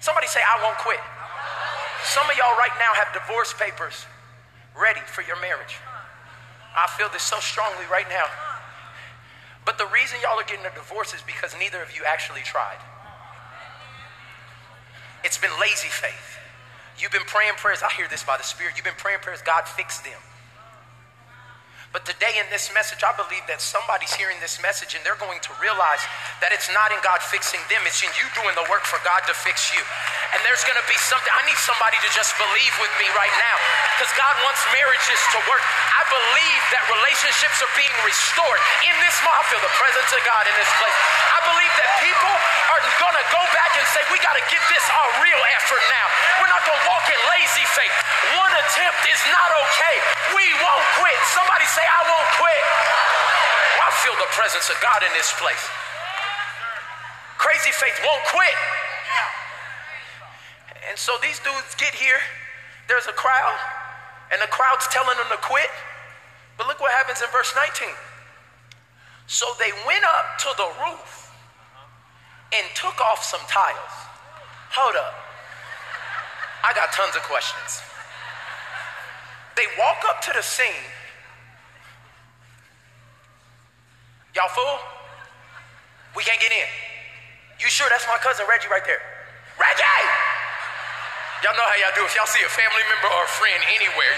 Somebody say, I won't quit. Some of y'all right now have divorce papers ready for your marriage. I feel this so strongly right now. But the reason y'all are getting a divorce is because neither of you actually tried. It's been lazy faith. You've been praying prayers. I hear this by the Spirit. You've been praying prayers. God fix them. But today in this message, I believe that somebody's hearing this message and they're going to realize that it's not in God fixing them, it's in you doing the work for God to fix you. And there's going to be something, I need somebody to just believe with me right now because God wants marriages to work. I believe that relationships are being restored. In this moment, I feel the presence of God in this place. I believe that people are going to go back and say, we got to get this our real effort now. We're not going to walk in lazy faith. One attempt is not okay. We won't quit. Somebody say, I won't quit. I feel the presence of God in this place. Crazy faith won't quit. And so these dudes get here, there's a crowd, and the crowd's telling them to quit. But look what happens in verse 19. So they went up to the roof and took off some tiles. Hold up. I got tons of questions. They walk up to the scene Y'all fool? We can't get in. You sure that's my cousin Reggie right there? Reggie! Y'all know how y'all do. If y'all see a family member or a friend anywhere,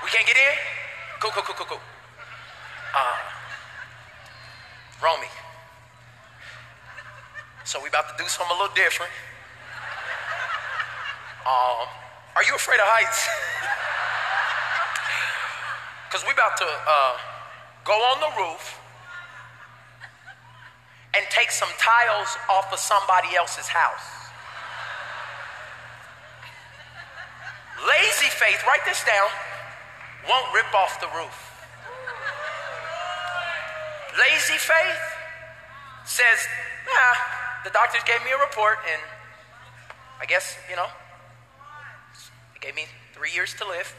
we can't get in? Cool, cool, cool, cool, cool. Uh, Romy. So we about to do something a little different. Um, are you afraid of heights? Because we about to uh, go on the roof and take some tiles off of somebody else's house. Lazy faith, write this down, won't rip off the roof. Lazy faith says, nah, the doctors gave me a report and I guess, you know, they gave me three years to live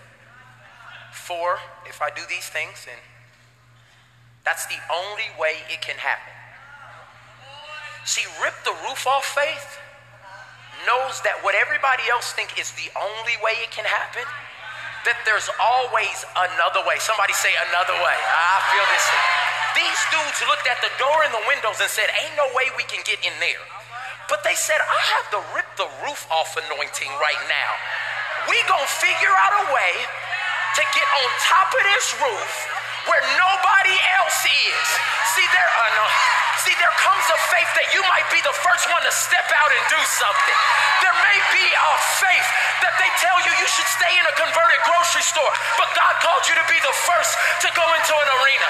four if I do these things, and that's the only way it can happen. See, rip the roof off faith knows that what everybody else think is the only way it can happen, that there's always another way. Somebody say another way. I feel this thing. These dudes looked at the door and the windows and said, ain't no way we can get in there. But they said, I have to rip the roof off anointing right now. We gonna figure out a way to get on top of this roof where nobody else is. See, there, uh, no. See, there comes a faith that you might be the first one to step out and do something. There may be a faith that they tell you you should stay in a converted grocery store, but God called you to be the first to go into an arena.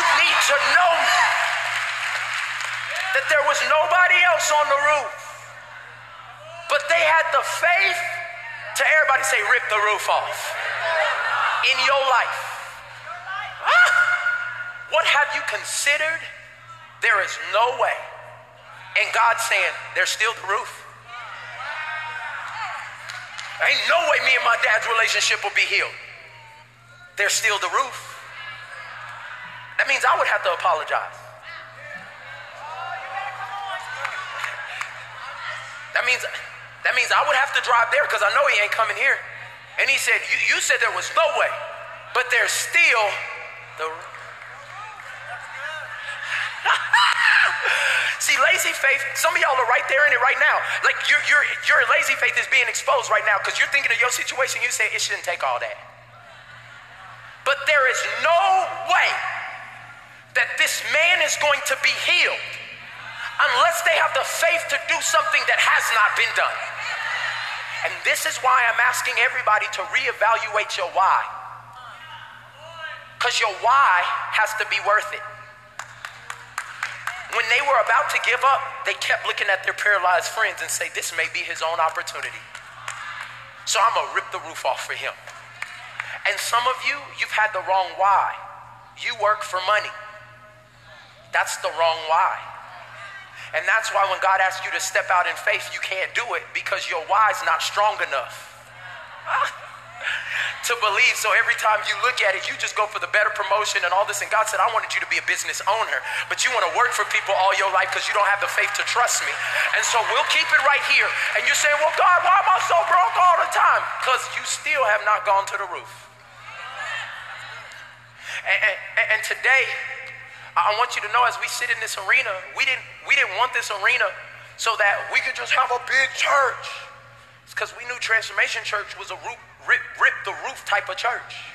You need to know that there was nobody else on the roof, but they had the faith to everybody say, rip the roof off in your life. What have you considered? There is no way. And God's saying, there's still the roof. Ain't no way me and my dad's relationship will be healed. There's still the roof. That means I would have to apologize. That means that means I would have to drive there because I know he ain't coming here. And he said, you, you said there was no way, but there's still the. See, lazy faith, some of y'all are right there in it right now. Like your, your, your lazy faith is being exposed right now because you're thinking of your situation. You say it shouldn't take all that. But there is no way that this man is going to be healed unless they have the faith to do something that has not been done. And this is why I'm asking everybody to reevaluate your why. Because your why has to be worth it. When they were about to give up, they kept looking at their paralyzed friends and say, This may be his own opportunity. So I'm going to rip the roof off for him. And some of you, you've had the wrong why. You work for money. That's the wrong why. And that's why when God asks you to step out in faith, you can't do it because your why's not strong enough. To believe. So every time you look at it, you just go for the better promotion and all this. And God said, I wanted you to be a business owner, but you want to work for people all your life because you don't have the faith to trust me. And so we'll keep it right here. And you're saying, Well, God, why am I so broke all the time? Because you still have not gone to the roof. And, and, and today, I want you to know as we sit in this arena, we didn't, we didn't want this arena so that we could just have a big church. It's because we knew Transformation Church was a rip, rip the roof type of church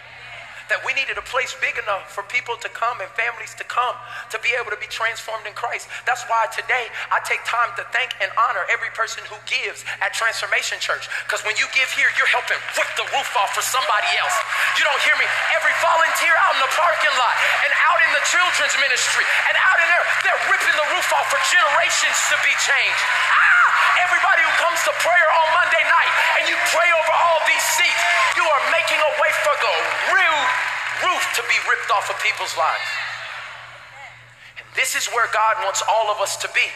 that we needed a place big enough for people to come and families to come to be able to be transformed in Christ. That's why today I take time to thank and honor every person who gives at Transformation Church. Because when you give here, you're helping rip the roof off for somebody else. You don't hear me? Every volunteer out in the parking lot and out in the children's ministry and out in there, they're ripping the roof off for generations to be changed. Ah! Everybody who comes to prayer on Monday night and you pray over all these seats, you are making a way for the real roof to be ripped off of people's lives. And this is where God wants all of us to be.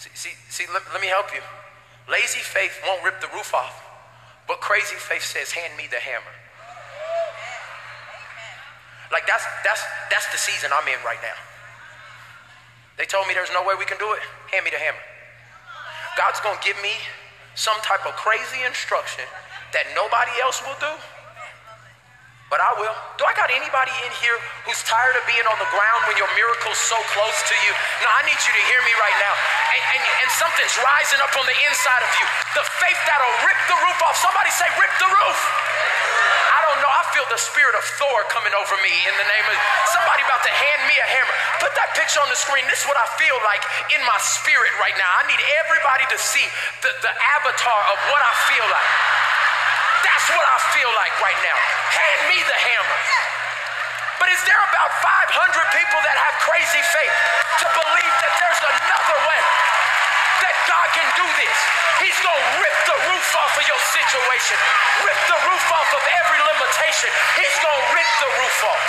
See, see, see let, let me help you. Lazy faith won't rip the roof off, but crazy faith says, Hand me the hammer. Like that's that's that's the season I'm in right now. They told me there's no way we can do it. Hand me the hammer. God's gonna give me some type of crazy instruction that nobody else will do but I will. Do I got anybody in here who's tired of being on the ground when your miracle's so close to you? No, I need you to hear me right now. And, and, and something's rising up on the inside of you. The faith that'll rip the roof off. Somebody say, rip the roof. Feel the spirit of Thor coming over me in the name of somebody about to hand me a hammer. Put that picture on the screen. This is what I feel like in my spirit right now. I need everybody to see the, the avatar of what I feel like. That's what I feel like right now. Hand me the hammer. But is there about 500 people that have crazy faith to believe that there's another way God can do this? He's going to rip the roof off of your situation, rip the roof off of every limitation. He's going to rip the roof off.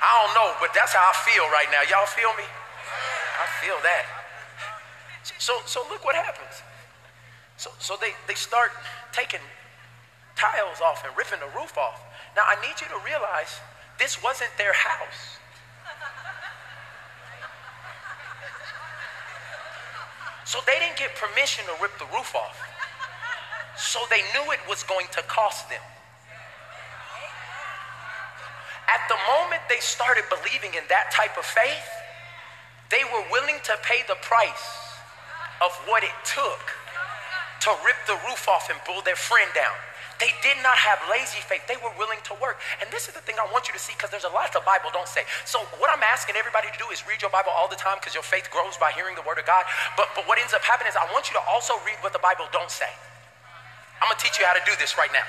I don't know, but that's how I feel right now. Y'all feel me? I feel that. So, so look what happens. So, so they, they start taking tiles off and ripping the roof off. Now, I need you to realize this wasn't their house. So they didn't get permission to rip the roof off. So they knew it was going to cost them. At the moment they started believing in that type of faith, they were willing to pay the price of what it took to rip the roof off and pull their friend down. They did not have lazy faith. They were willing to work. And this is the thing I want you to see because there's a lot the Bible don't say. So what I'm asking everybody to do is read your Bible all the time because your faith grows by hearing the word of God. But, but what ends up happening is I want you to also read what the Bible don't say. I'm going to teach you how to do this right now.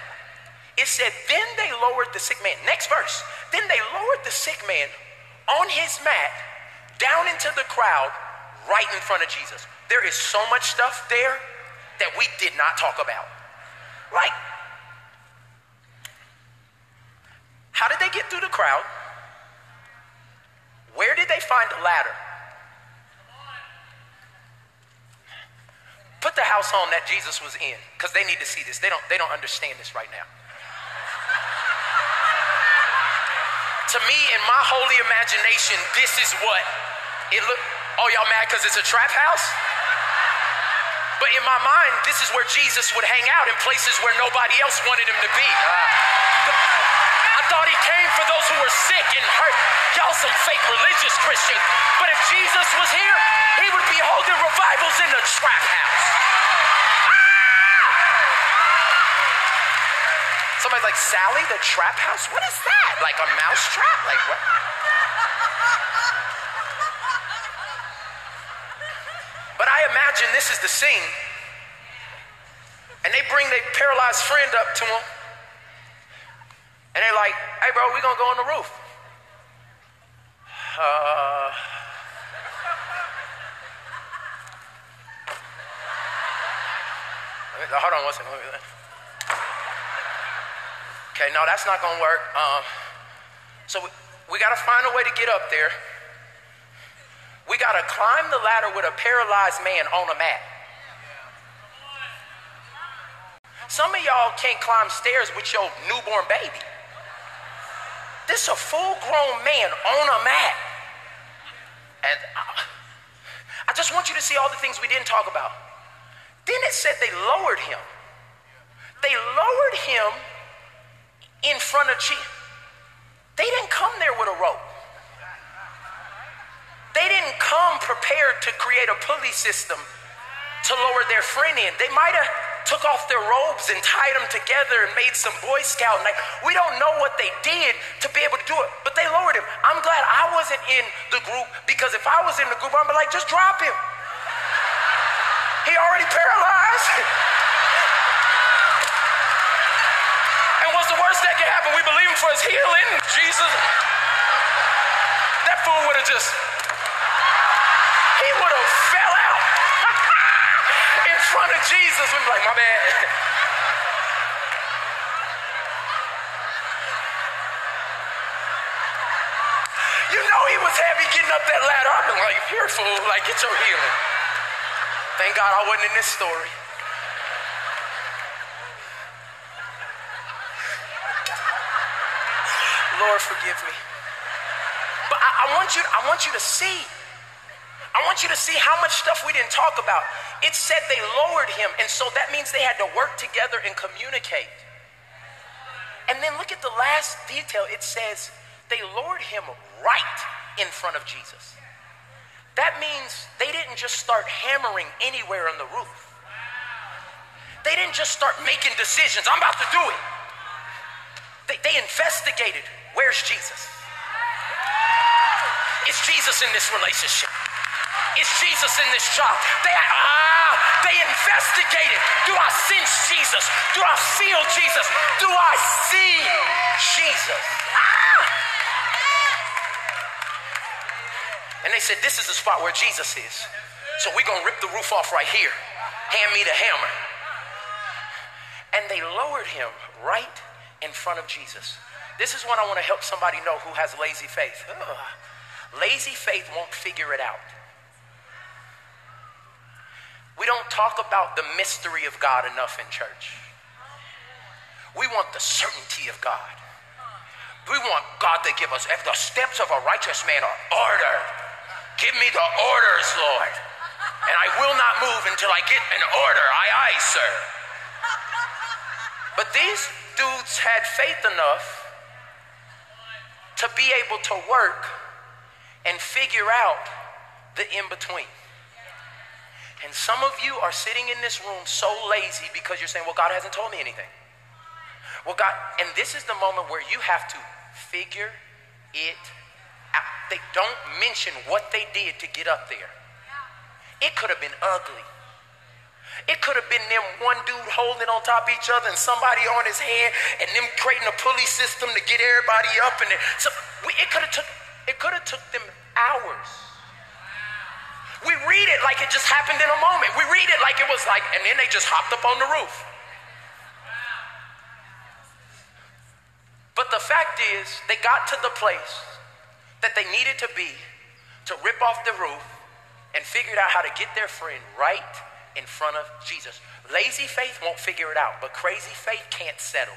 It said, then they lowered the sick man. Next verse. Then they lowered the sick man on his mat down into the crowd right in front of Jesus. There is so much stuff there that we did not talk about. Like, how did they get through the crowd? Where did they find a ladder? Put the house on that Jesus was in, because they need to see this. They don't, they don't understand this right now. to me, in my holy imagination, this is what it looked. Oh, y'all mad because it's a trap house? But in my mind, this is where Jesus would hang out in places where nobody else wanted him to be. Ah. I thought he came for those who were sick and hurt. Y'all some fake religious Christians. But if Jesus was here, he would be holding revivals in the trap house. Ah! Somebody's like, Sally, the trap house? What is that? Like a mouse trap? Like what? But I imagine this is the scene. And they bring their paralyzed friend up to him. Hey, bro, we going to go on the roof. Uh, hold on one second. Okay, no, that's not to work. Um, so we, we got to find a way to get up there. We got to climb the ladder with a paralyzed man on a mat. Some of y'all can't climb stairs with your newborn baby. This is a full grown man on a mat. And I, I just want you to see all the things we didn't talk about. Then it said they lowered him. They lowered him in front of Jesus. They didn't come there with a rope. They didn't come prepared to create a pulley system to lower their friend in. They might have took off their robes and tied them together and made some Boy Scout night. We don't know what they did to be able to do it, but they lowered him. I'm glad I wasn't in the group because if I was in the group, I'd be like, just drop him. He already paralyzed. and what's the worst that could happen? We believe him for his healing. Jesus. That fool would have just he would have fell front of Jesus. We'd be like, my bad. You know he was heavy getting up that ladder. I've been like, here, fool, like, get your healing. Thank God I wasn't in this story. Lord, forgive me. But I, I want you, I want you to see I want you to see how much stuff we didn't talk about. It said they lowered him, and so that means they had to work together and communicate. And then look at the last detail. It says they lowered him right in front of Jesus. That means they didn't just start hammering anywhere on the roof. They didn't just start making decisions. I'm about to do it. They, they investigated. Where's Jesus? Is Jesus in this relationship? Is Jesus in this job? They, ah, they investigated. Do I sense Jesus? Do I feel Jesus? Do I see Jesus? Ah! And they said, This is the spot where Jesus is. So we're going to rip the roof off right here. Hand me the hammer. And they lowered him right in front of Jesus. This is what I want to help somebody know who has lazy faith. Ugh. Lazy faith won't figure it out. We don't talk about the mystery of God enough in church. We want the certainty of God. We want God to give us, if the steps of a righteous man are ordered, give me the orders, Lord. And I will not move until I get an order. Aye, aye, sir. But these dudes had faith enough to be able to work and figure out the in between. And some of you are sitting in this room so lazy because you're saying, well, God hasn't told me anything. Well, God, and this is the moment where you have to figure it out. They don't mention what they did to get up there. It could have been ugly. It could have been them one dude holding on top of each other and somebody on his hand and them creating a pulley system to get everybody up. And it, so it could have took it could have took them hours. We read it like it just happened in a moment. We read it like it was like, and then they just hopped up on the roof. But the fact is, they got to the place that they needed to be to rip off the roof and figured out how to get their friend right in front of Jesus. Lazy faith won't figure it out, but crazy faith can't settle.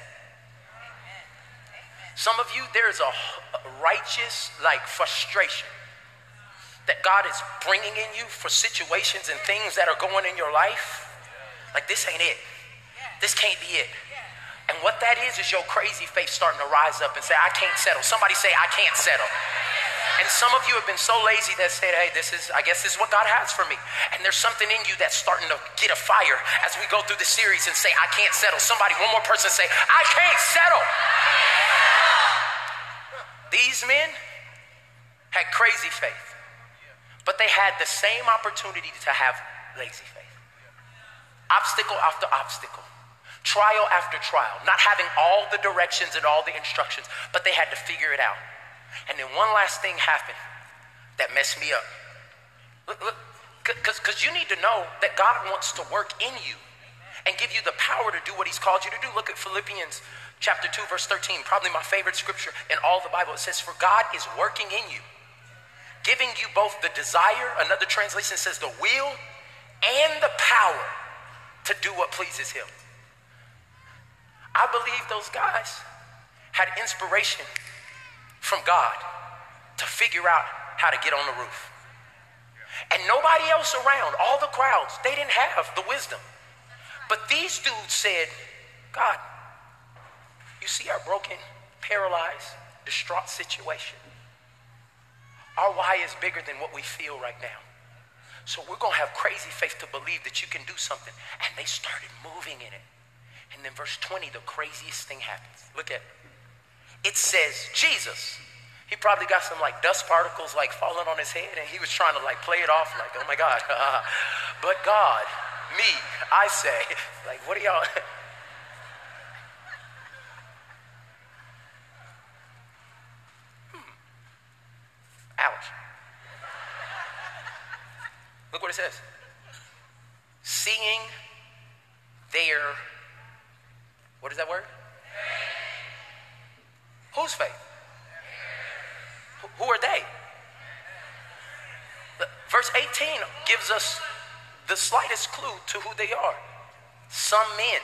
Some of you, there's a righteous, like, frustration that God is bringing in you for situations and things that are going in your life, like this ain't it. This can't be it. And what that is, is your crazy faith starting to rise up and say, I can't settle. Somebody say, I can't settle. And some of you have been so lazy that said, hey, this is, I guess this is what God has for me. And there's something in you that's starting to get a fire as we go through the series and say, I can't settle. Somebody, one more person say, I can't settle. These men had crazy faith. But they had the same opportunity to have lazy faith. Obstacle after obstacle, trial after trial, not having all the directions and all the instructions, but they had to figure it out. And then one last thing happened that messed me up. Look, because you need to know that God wants to work in you and give you the power to do what He's called you to do. Look at Philippians chapter 2, verse 13, probably my favorite scripture in all the Bible. It says, For God is working in you giving you both the desire, another translation says the will, and the power to do what pleases Him. I believe those guys had inspiration from God to figure out how to get on the roof. And nobody else around, all the crowds, they didn't have the wisdom. But these dudes said, God, you see our broken, paralyzed, distraught situation. Our why is bigger than what we feel right now. So we're going to have crazy faith to believe that you can do something. And they started moving in it. And then verse 20, the craziest thing happens. Look at it. It says, Jesus. He probably got some like dust particles like falling on his head and he was trying to like play it off like, oh my God. but God, me, I say, like, what are y'all? Ouch. Look what it says. Seeing their, what is that word? Whose faith? Who are they? Verse 18 gives us the slightest clue to who they are. Some men.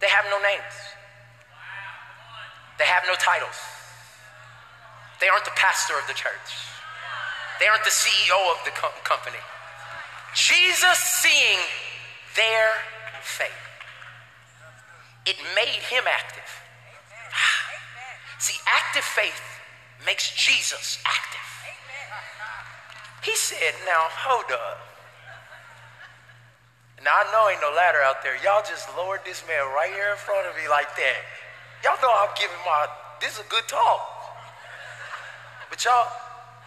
They have no names. They have no titles. They aren't the pastor of the church. They aren't the CEO of the co- company. Jesus seeing their faith, it made him active. See, active faith makes Jesus active. He said, Now, hold up. Now, I know ain't no ladder out there. Y'all just lowered this man right here in front of me like that. Y'all know I'm giving my, this is a good talk. But y'all,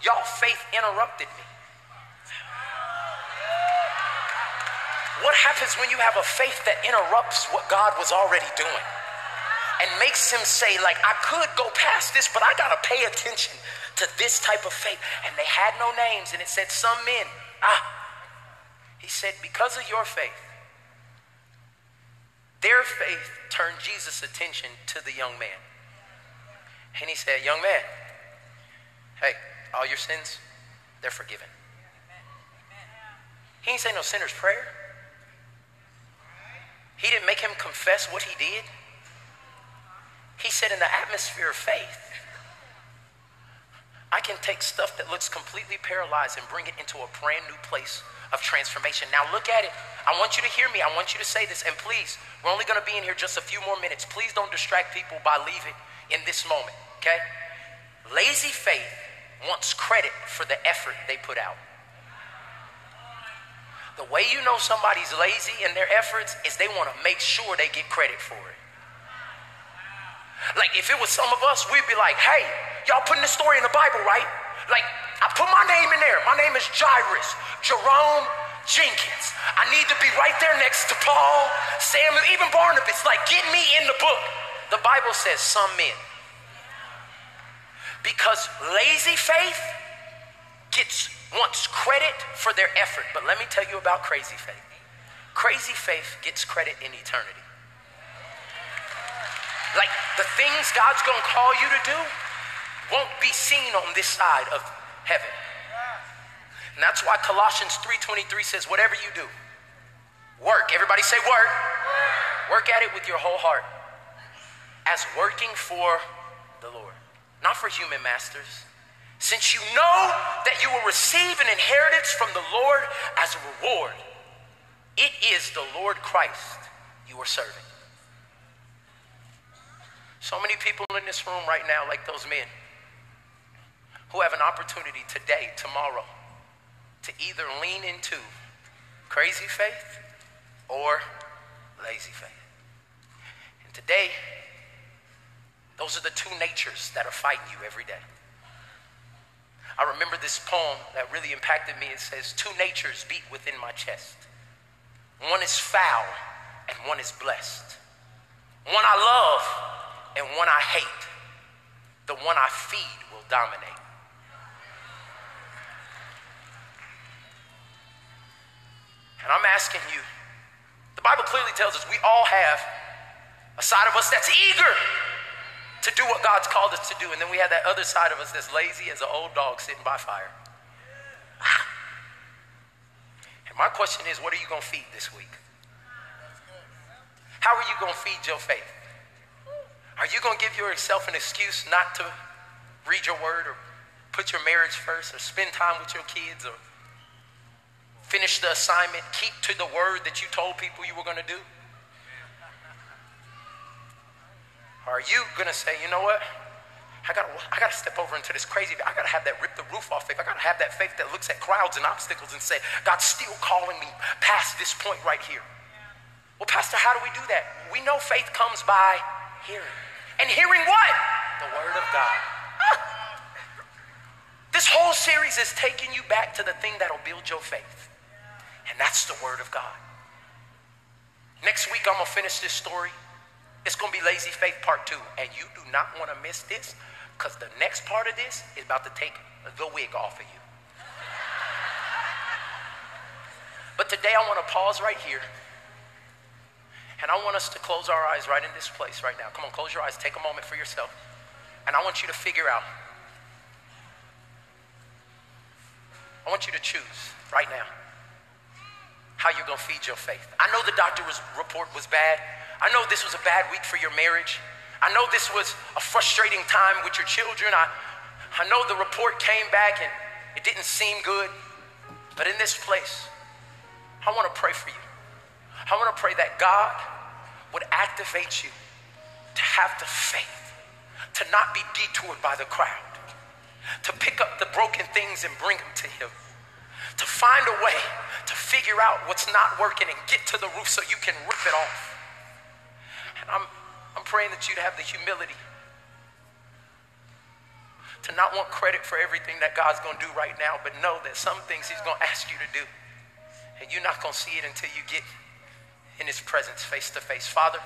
Y'all faith interrupted me. What happens when you have a faith that interrupts what God was already doing and makes him say, like, I could go past this, but I got to pay attention to this type of faith? And they had no names, and it said, Some men. Ah, he said, Because of your faith, their faith turned Jesus' attention to the young man. And he said, Young man, hey, all your sins, they're forgiven. He didn't say no sinner's prayer. He didn't make him confess what he did. He said, in the atmosphere of faith, I can take stuff that looks completely paralyzed and bring it into a brand new place of transformation. Now, look at it. I want you to hear me. I want you to say this. And please, we're only going to be in here just a few more minutes. Please don't distract people by leaving in this moment, okay? Lazy faith wants credit for the effort they put out. The way you know somebody's lazy in their efforts is they want to make sure they get credit for it. Like if it was some of us, we'd be like, hey, y'all putting this story in the Bible, right? Like, I put my name in there. My name is Jairus, Jerome Jenkins. I need to be right there next to Paul, Samuel, even Barnabas. Like, get me in the book. The Bible says some men. Because lazy faith gets wants credit for their effort. But let me tell you about crazy faith. Crazy faith gets credit in eternity. Like the things God's gonna call you to do won't be seen on this side of heaven. And that's why Colossians 3:23 says, whatever you do, work. Everybody say work. Work at it with your whole heart. As working for the Lord not for human masters. Since you know that you will receive an inheritance from the Lord as a reward, it is the Lord Christ you are serving. So many people in this room right now, like those men, who have an opportunity today, tomorrow, to either lean into crazy faith or lazy faith. And today, those are the two natures that are fighting you every day. I remember this poem that really impacted me. It says, Two natures beat within my chest. One is foul and one is blessed. One I love and one I hate. The one I feed will dominate. And I'm asking you, the Bible clearly tells us we all have a side of us that's eager to do what God's called us to do. And then we have that other side of us that's lazy as an old dog sitting by fire. And my question is, what are you going to feed this week? How are you going to feed your faith? Are you going to give yourself an excuse not to read your word or put your marriage first or spend time with your kids or finish the assignment, keep to the word that you told people you were going to do? Or are you going to say, you know what? I gotta, I gotta step over into this crazy. I gotta have that rip the roof off faith. I gotta have that faith that looks at crowds and obstacles and say, God's still calling me past this point right here. Well, Pastor, how do we do that? We know faith comes by hearing. And hearing what? The Word of God. This whole series is taking you back to the thing that'll build your faith. And that's the Word of God. Next week, I'm gonna finish this story. It's gonna be Lazy Faith Part 2. And you do not wanna miss this because the next part of this is about to take the wig off of you. But today I want to pause right here. And I want us to close our eyes right in this place right now. Come on, close your eyes. Take a moment for yourself. And I want you to figure out. I want you to choose right now how you're going to feed your faith. I know the doctor's report was bad. I know this was a bad week for your marriage. I know this was a frustrating time with your children. I, I know the report came back and it didn't seem good. But in this place, I want to pray for you. I want to pray that God would activate you to have the faith, to not be detoured by the crowd, to pick up the broken things and bring them to Him, to find a way to figure out what's not working and get to the roof so you can rip it off. I'm I'm praying that you'd have the humility to not want credit for everything that God's going to do right now, but know that some things He's going to ask you to do. And you're not going to see it until you get in His presence face to face. Father,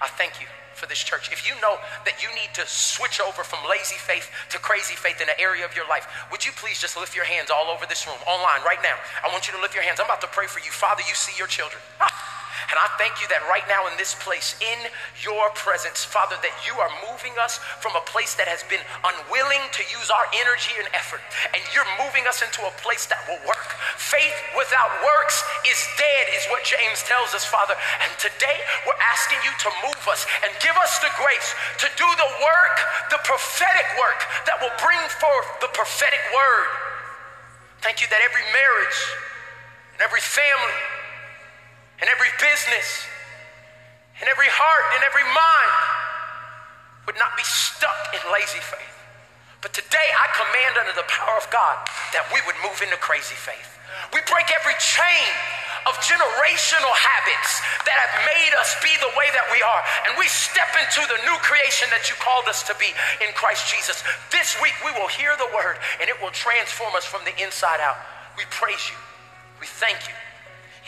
I thank you for this church. If you know that you need to switch over from lazy faith to crazy faith in an area of your life, would you please just lift your hands all over this room, online, right now? I want you to lift your hands. I'm about to pray for you. Father, you see your children. And I thank you that right now in this place, in your presence, Father, that you are moving us from a place that has been unwilling to use our energy and effort. And you're moving us into a place that will work. Faith without works is dead, is what James tells us, Father. And today we're asking you to move us and give us the grace to do the work, the prophetic work that will bring forth the prophetic word. Thank you that every marriage and every family and every business and every heart and every mind would not be stuck in lazy faith. But today I command under the power of God that we would move into crazy faith. We break every chain of generational habits that have made us be the way that we are. And we step into the new creation that you called us to be in Christ Jesus. This week we will hear the word and it will transform us from the inside out. We praise you. We thank you.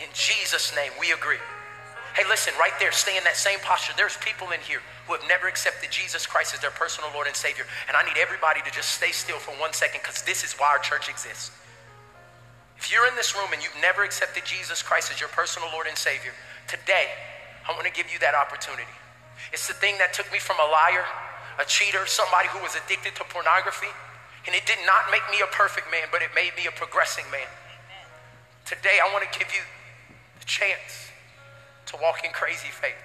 In Jesus' name, we agree. Hey, listen, right there, stay in that same posture. There's people in here who have never accepted Jesus Christ as their personal Lord and Savior. And I need everybody to just stay still for one second because this is why our church exists. If you're in this room and you've never accepted Jesus Christ as your personal Lord and Savior, today I want to give you that opportunity. It's the thing that took me from a liar, a cheater, somebody who was addicted to pornography. And it did not make me a perfect man, but it made me a progressing man. Today I want to give you chance to walk in crazy faith.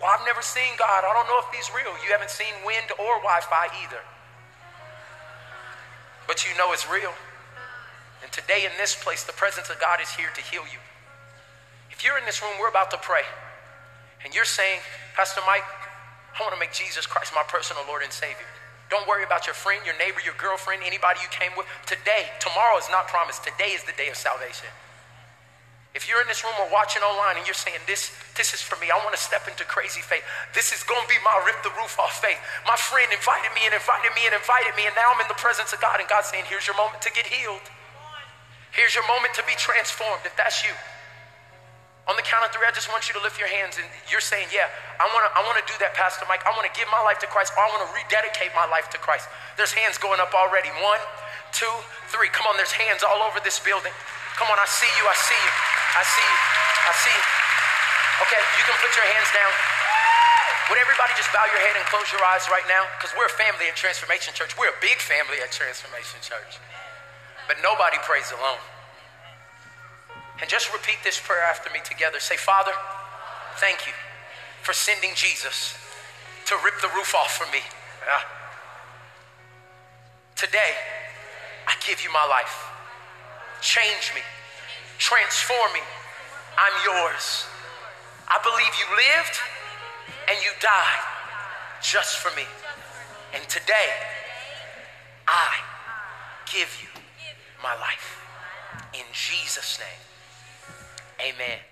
Well, I've never seen God. I don't know if He's real. You haven't seen wind or Wi Fi either. But you know it's real. And today in this place, the presence of God is here to heal you. If you're in this room, we're about to pray. And you're saying, Pastor Mike, I want to make Jesus Christ my personal Lord and Savior. Don't worry about your friend, your neighbor, your girlfriend, anybody you came with. Today, tomorrow is not promised. Today is the day of salvation. If you're in this room or watching online and you're saying, This, this is for me, I want to step into crazy faith. This is going to be my rip the roof off faith. My friend invited me and invited me and invited me, and now I'm in the presence of God, and God's saying, Here's your moment to get healed. Here's your moment to be transformed, if that's you. On the count of three, I just want you to lift your hands and you're saying, Yeah, I wanna, I wanna do that, Pastor Mike. I wanna give my life to Christ, or I wanna rededicate my life to Christ. There's hands going up already. One, two, three. Come on, there's hands all over this building. Come on, I see you, I see you. I see you. I see you. Okay, you can put your hands down. Would everybody just bow your head and close your eyes right now? Because we're a family at Transformation Church. We're a big family at Transformation Church. But nobody prays alone. And just repeat this prayer after me together. Say, Father, thank you for sending Jesus to rip the roof off for me. Today, I give you my life. Change me, transform me. I'm yours. I believe you lived and you died just for me. And today, I give you my life. In Jesus' name, amen.